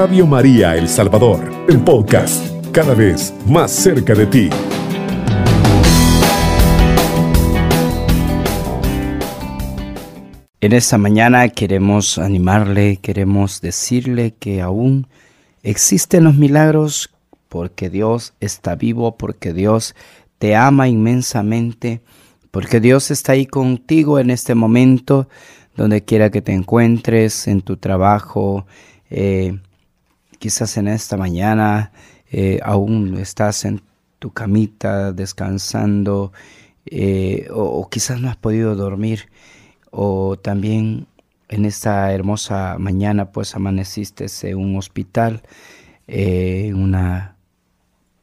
Radio María El Salvador, el podcast, cada vez más cerca de ti. En esta mañana queremos animarle, queremos decirle que aún existen los milagros porque Dios está vivo, porque Dios te ama inmensamente, porque Dios está ahí contigo en este momento, donde quiera que te encuentres, en tu trabajo, eh, quizás en esta mañana eh, aún estás en tu camita descansando, eh, o, quizás no has podido dormir, o también en esta hermosa mañana pues amaneciste en un hospital, una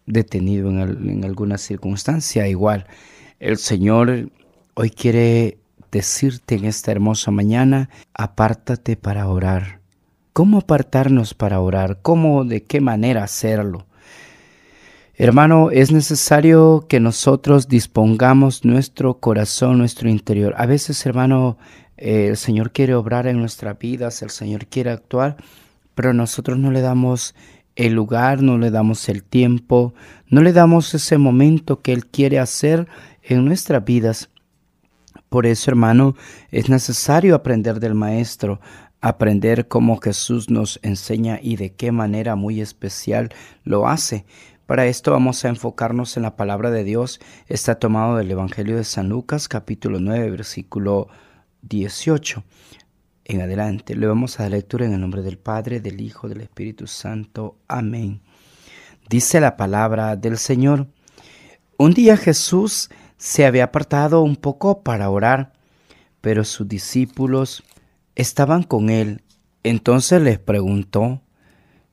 detenido en, alguna circunstancia, igual el Señor hoy quiere decirte en esta hermosa mañana, apártate para orar. ¿Cómo apartarnos para orar? ¿Cómo, de qué manera hacerlo? Hermano, es necesario que nosotros dispongamos nuestro corazón, nuestro interior. A veces, hermano, eh, el Señor quiere obrar en nuestras vidas, el Señor quiere actuar, pero nosotros no le damos el lugar, no le damos el tiempo, no le damos ese momento que Él quiere hacer en nuestras vidas. Por eso, hermano, es necesario aprender del Maestro, aprender cómo Jesús nos enseña y de qué manera muy especial lo hace. Para esto vamos a enfocarnos en la palabra de Dios. Está tomado del Evangelio de San Lucas, capítulo 9, versículo 18 en adelante. Le vamos a dar lectura en el nombre del Padre, del Hijo, del Espíritu Santo. Amén. Dice la palabra del Señor. Un día Jesús se había apartado un poco para orar, pero sus discípulos estaban con él. Entonces les preguntó,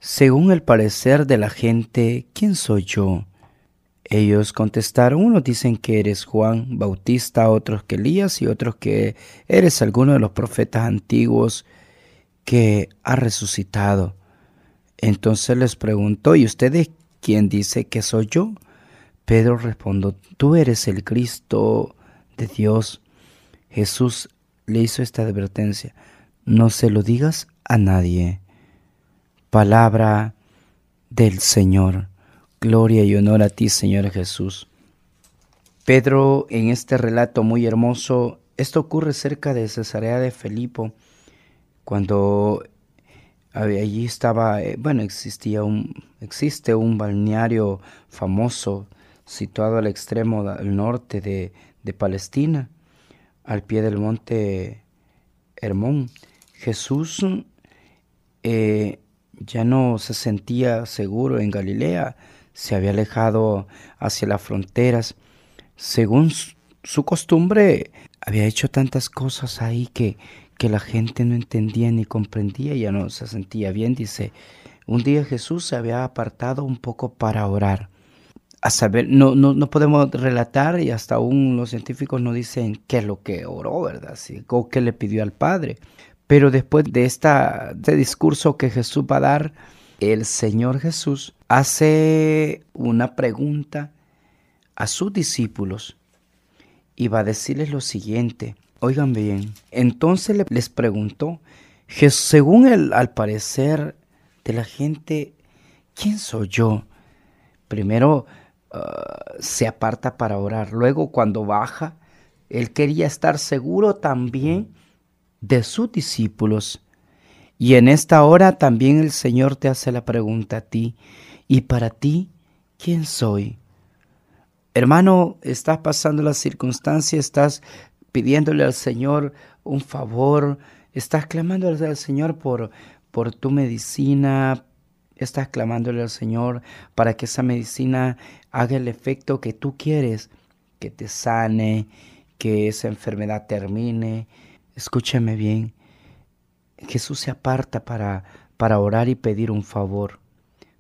según el parecer de la gente, ¿quién soy yo? Ellos contestaron, unos dicen que eres Juan Bautista, otros que Elías y otros que eres alguno de los profetas antiguos que ha resucitado. Entonces les preguntó, ¿y ustedes quién dice que soy yo? Pedro respondió, tú eres el Cristo de Dios. Jesús le hizo esta advertencia, no se lo digas a nadie. Palabra del Señor. Gloria y honor a ti, Señor Jesús. Pedro, en este relato muy hermoso, esto ocurre cerca de Cesarea de Felipo, cuando allí estaba, eh, bueno, existía un, existe un balneario famoso situado al extremo del norte de, Palestina, al pie del monte Hermón. Jesús eh, ya no se sentía seguro en Galilea, se había alejado hacia las fronteras. Según su costumbre, había hecho tantas cosas ahí que, que la gente no entendía ni comprendía, ya no se sentía bien. Dice, un día Jesús se había apartado un poco para orar. A saber, no, no, no podemos relatar y hasta aún los científicos no dicen qué es lo que oró, ¿verdad? o qué le pidió al Padre. Pero después de esta, este discurso que Jesús va a dar, el Señor Jesús hace una pregunta a sus discípulos y va a decirles lo siguiente. Oigan bien, entonces les preguntó, según el, al parecer de la gente, ¿quién soy yo? Primero ah, se aparta para orar, luego cuando baja, él quería estar seguro también de sus discípulos y en esta hora también el Señor te hace la pregunta a ti, ¿y para ti quién soy? Hermano, estás pasando la circunstancia, estás pidiéndole al Señor un favor, estás clamándole al Señor por, por tu medicina, estás clamándole al Señor para que esa medicina haga el efecto que tú quieres, que te sane, que esa enfermedad termine. Escúchame bien, Jesús se aparta para, para orar y pedir un favor.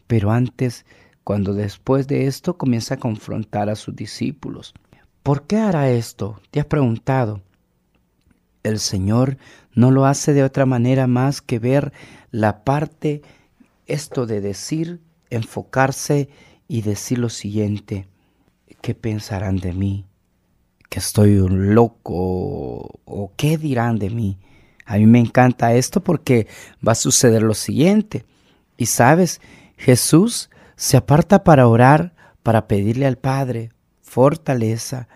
Pero antes, cuando después de esto comienza a confrontar a sus discípulos. ¿Por qué hará esto? ¿Te has preguntado? El Señor no lo hace de otra manera más que ver la parte, esto de decir, enfocarse y decir lo siguiente, ¿qué pensarán de mí? ¿Que estoy un loco? ¿O qué dirán de mí? A mí me encanta esto porque va a suceder lo siguiente. Y sabes, Jesús se aparta para orar, para pedirle al Padre fortaleza,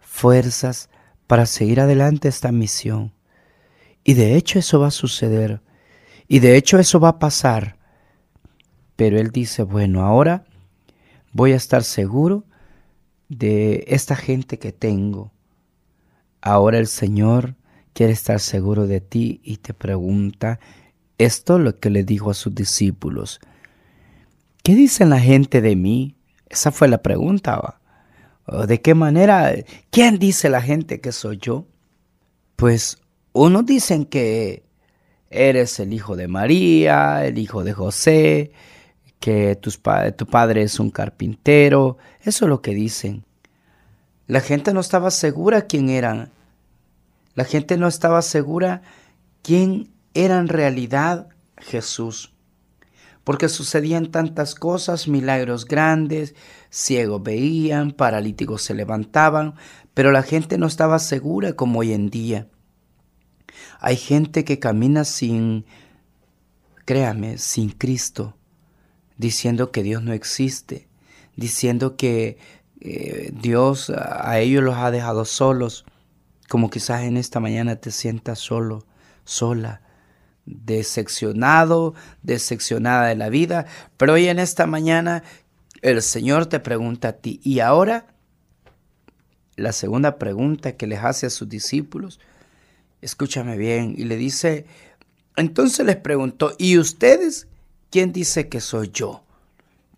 fuerzas para seguir adelante esta misión. Y de hecho eso va a suceder. Y de hecho eso va a pasar. Pero Él dice, bueno, ahora voy a estar seguro de esta gente que tengo. Ahora el Señor quiere estar seguro de ti y te pregunta esto lo que le dijo a sus discípulos. ¿Qué dicen la gente de mí? Esa fue la pregunta. ¿De qué manera? ¿Quién dice la gente que soy yo? Pues unos dicen que eres el hijo de María, el hijo de José, que tu padre es un carpintero. Eso es lo que dicen. La gente no estaba segura quién eran. La gente no estaba segura quién era en realidad Jesús. Porque sucedían tantas cosas, milagros grandes, ciegos veían, paralíticos se levantaban, pero la gente no estaba segura como hoy en día. Hay gente que camina sin, créame, sin Cristo, diciendo que Dios no existe, diciendo que eh, Dios a ellos los ha dejado solos, como quizás en esta mañana te sientas solo, sola, decepcionado, decepcionada de la vida, pero hoy en esta mañana el Señor te pregunta a ti, ¿y ahora? La segunda pregunta que les hace a sus discípulos, escúchame bien, y le dice, entonces les preguntó, ¿y ustedes quién dice que soy yo?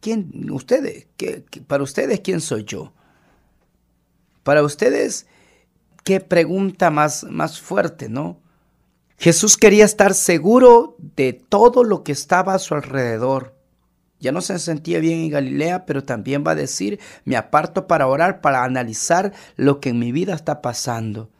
¿Quién, ustedes, para ustedes quién soy yo? Para ustedes, qué pregunta más, más fuerte, ¿no? Jesús quería estar seguro de todo lo que estaba a su alrededor. Ya no se sentía bien en Galilea, pero también va a decir, me aparto para orar, para analizar lo que en mi vida está pasando.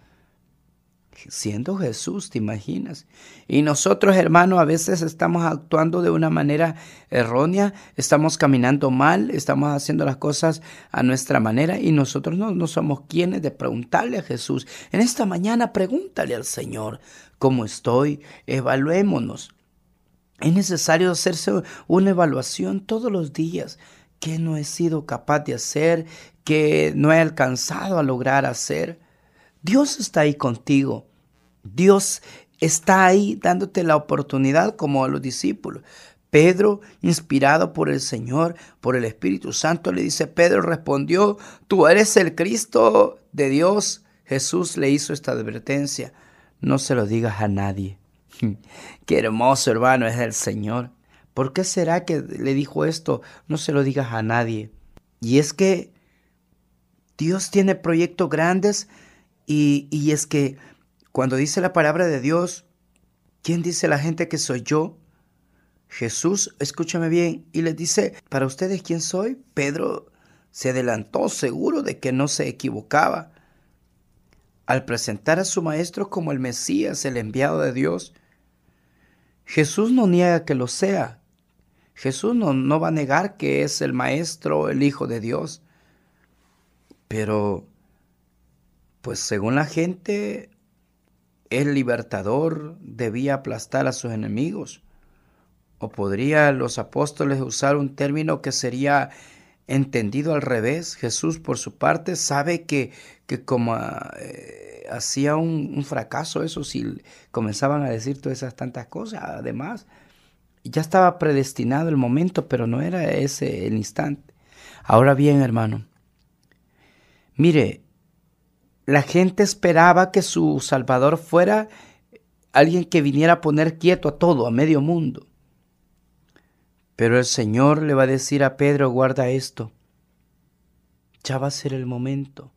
Siendo Jesús, ¿te imaginas? Y nosotros, hermanos, a veces estamos actuando de una manera errónea, estamos caminando mal, estamos haciendo las cosas a nuestra manera y nosotros no, no somos quienes de preguntarle a Jesús. En esta mañana pregúntale al Señor, ¿cómo estoy? Evaluémonos. Es necesario hacerse una evaluación todos los días. ¿Qué no he sido capaz de hacer? ¿Qué no he alcanzado a lograr hacer? Dios está ahí contigo. Dios está ahí dándote la oportunidad como a los discípulos. Pedro, inspirado por el Señor, por el Espíritu Santo, le dice, Pedro respondió, tú eres el Cristo de Dios. Jesús le hizo esta advertencia, no se lo digas a nadie. Qué hermoso hermano es el Señor. ¿Por qué será que le dijo esto? No se lo digas a nadie. Y es que Dios tiene proyectos grandes y, y es que cuando dice la palabra de Dios, ¿quién dice la gente que soy yo? Jesús, escúchame bien, y les dice, ¿para ustedes quién soy? Pedro se adelantó seguro de que no se equivocaba. Al presentar a su maestro como el Mesías, el enviado de Dios, Jesús no niega que lo sea. Jesús no, no va a negar que es el Maestro, el Hijo de Dios. Pero, pues según la gente, el libertador debía aplastar a sus enemigos. O podría los apóstoles usar un término que sería entendido al revés. Jesús, por su parte, sabe que, que como eh, hacía un, fracaso eso si comenzaban a decir todas esas tantas cosas. Además, ya estaba predestinado el momento, pero no era ese el instante. Ahora bien, hermano, mire, la gente esperaba que su Salvador fuera alguien que viniera a poner quieto a todo, a medio mundo. Pero el Señor le va a decir a Pedro, guarda esto. Ya va a ser el momento.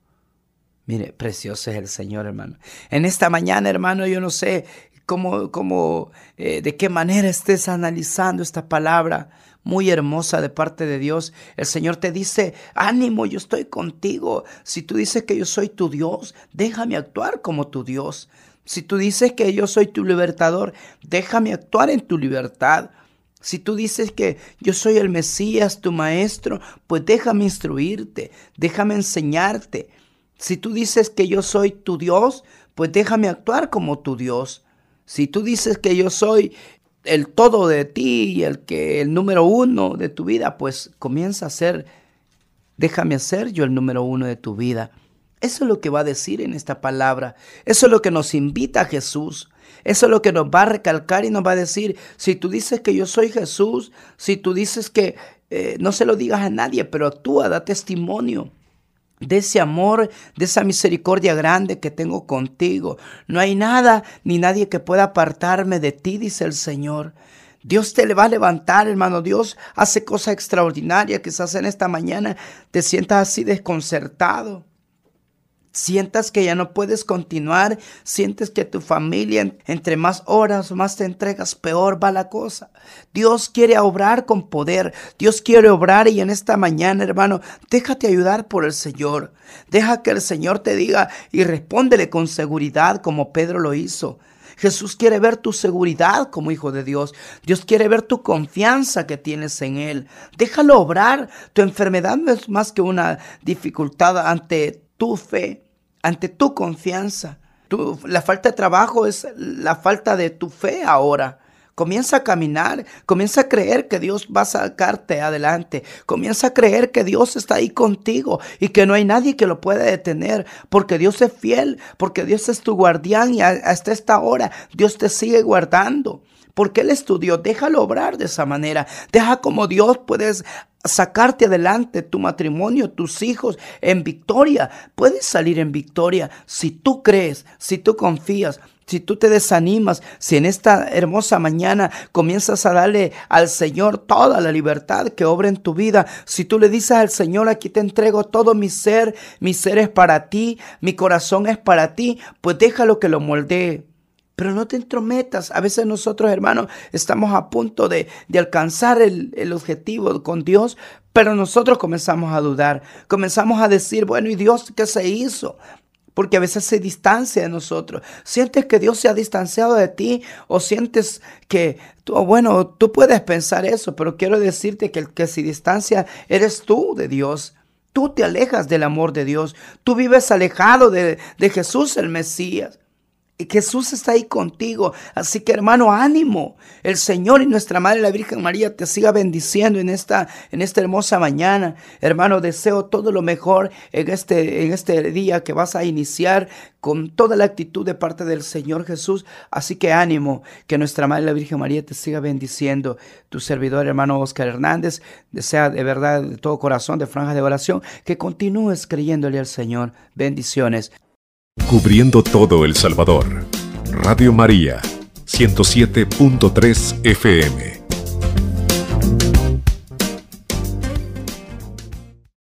Mire, precioso es el Señor, hermano. En esta mañana, hermano, yo no sé cómo, cómo eh, de qué manera estés analizando esta palabra muy hermosa de parte de Dios. El Señor te dice, ánimo, yo estoy contigo. Si tú dices que yo soy tu Dios, déjame actuar como tu Dios. Si tú dices que yo soy tu libertador, déjame actuar en tu libertad. Si tú dices que yo soy el Mesías, tu maestro, pues déjame instruirte, déjame enseñarte. Si tú dices que yo soy tu Dios, pues déjame actuar como tu Dios. Si tú dices que yo soy el todo de ti y el que el número uno de tu vida, pues comienza a ser, déjame ser yo el número uno de tu vida. Eso es lo que va a decir en esta palabra. Eso es lo que nos invita a Jesús. Eso es lo que nos va a recalcar y nos va a decir, si tú dices que yo soy Jesús, si tú dices que eh, no se lo digas a nadie, pero actúa, da testimonio de ese amor, de esa misericordia grande que tengo contigo. No hay nada ni nadie que pueda apartarme de ti, dice el Señor. Dios te le va a levantar, hermano. Dios hace cosas extraordinarias. Quizás en esta mañana te sientas así desconcertado sientas que ya no puedes continuar, sientes que tu familia, entre más horas, más te entregas, peor va la cosa. Dios quiere obrar con poder, Dios quiere obrar y en esta mañana, hermano, déjate ayudar por el Señor. Deja que el Señor te diga y respóndele con seguridad como Pedro lo hizo. Jesús quiere ver tu seguridad como hijo de Dios. Dios quiere ver tu confianza que tienes en Él. Déjalo obrar. Tu enfermedad no es más que una dificultad ante tu fe ante tu confianza. la falta de trabajo es la falta de tu fe ahora. Comienza a caminar, comienza a creer que Dios va a sacarte adelante, comienza a creer que Dios está ahí contigo y que no hay nadie que lo pueda detener, porque Dios es fiel, porque Dios es tu guardián y hasta esta hora Dios te sigue guardando. Porque Él estudió, déjalo obrar de esa manera. Deja como Dios puedes sacarte adelante tu matrimonio, tus hijos en victoria. Puedes salir en victoria si tú crees, si tú confías, si tú te desanimas, si en esta hermosa mañana comienzas a darle al Señor toda la libertad que obra en tu vida, si tú le dices al Señor, aquí te entrego todo mi ser, mi ser es para ti, mi corazón es para ti, pues déjalo que lo moldee. Pero no te entrometas. A veces nosotros, hermanos, estamos a punto de, alcanzar el, el, objetivo con Dios, pero nosotros comenzamos a dudar. Comenzamos a decir, bueno, ¿y Dios qué se hizo? Porque a veces se distancia de nosotros. Sientes que Dios se ha distanciado de ti o sientes que, bueno, tú puedes pensar eso, pero quiero decirte que el que se distancia eres tú de Dios. Tú te alejas del amor de Dios. Tú vives alejado de, de Jesús el Mesías. Jesús está ahí contigo. Así que hermano, ánimo. El Señor y nuestra Madre la Virgen María te siga bendiciendo en esta, en esta hermosa mañana. Hermano, deseo todo lo mejor en este, en este día que vas a iniciar con toda la actitud de parte del Señor Jesús. Así que ánimo, que nuestra Madre la Virgen María te siga bendiciendo. Tu servidor, hermano Oscar Hernández, desea de verdad, de todo corazón, de franja de oración, que continúes creyéndole al Señor. Bendiciones. Cubriendo todo El Salvador. Radio María, 107.3 FM.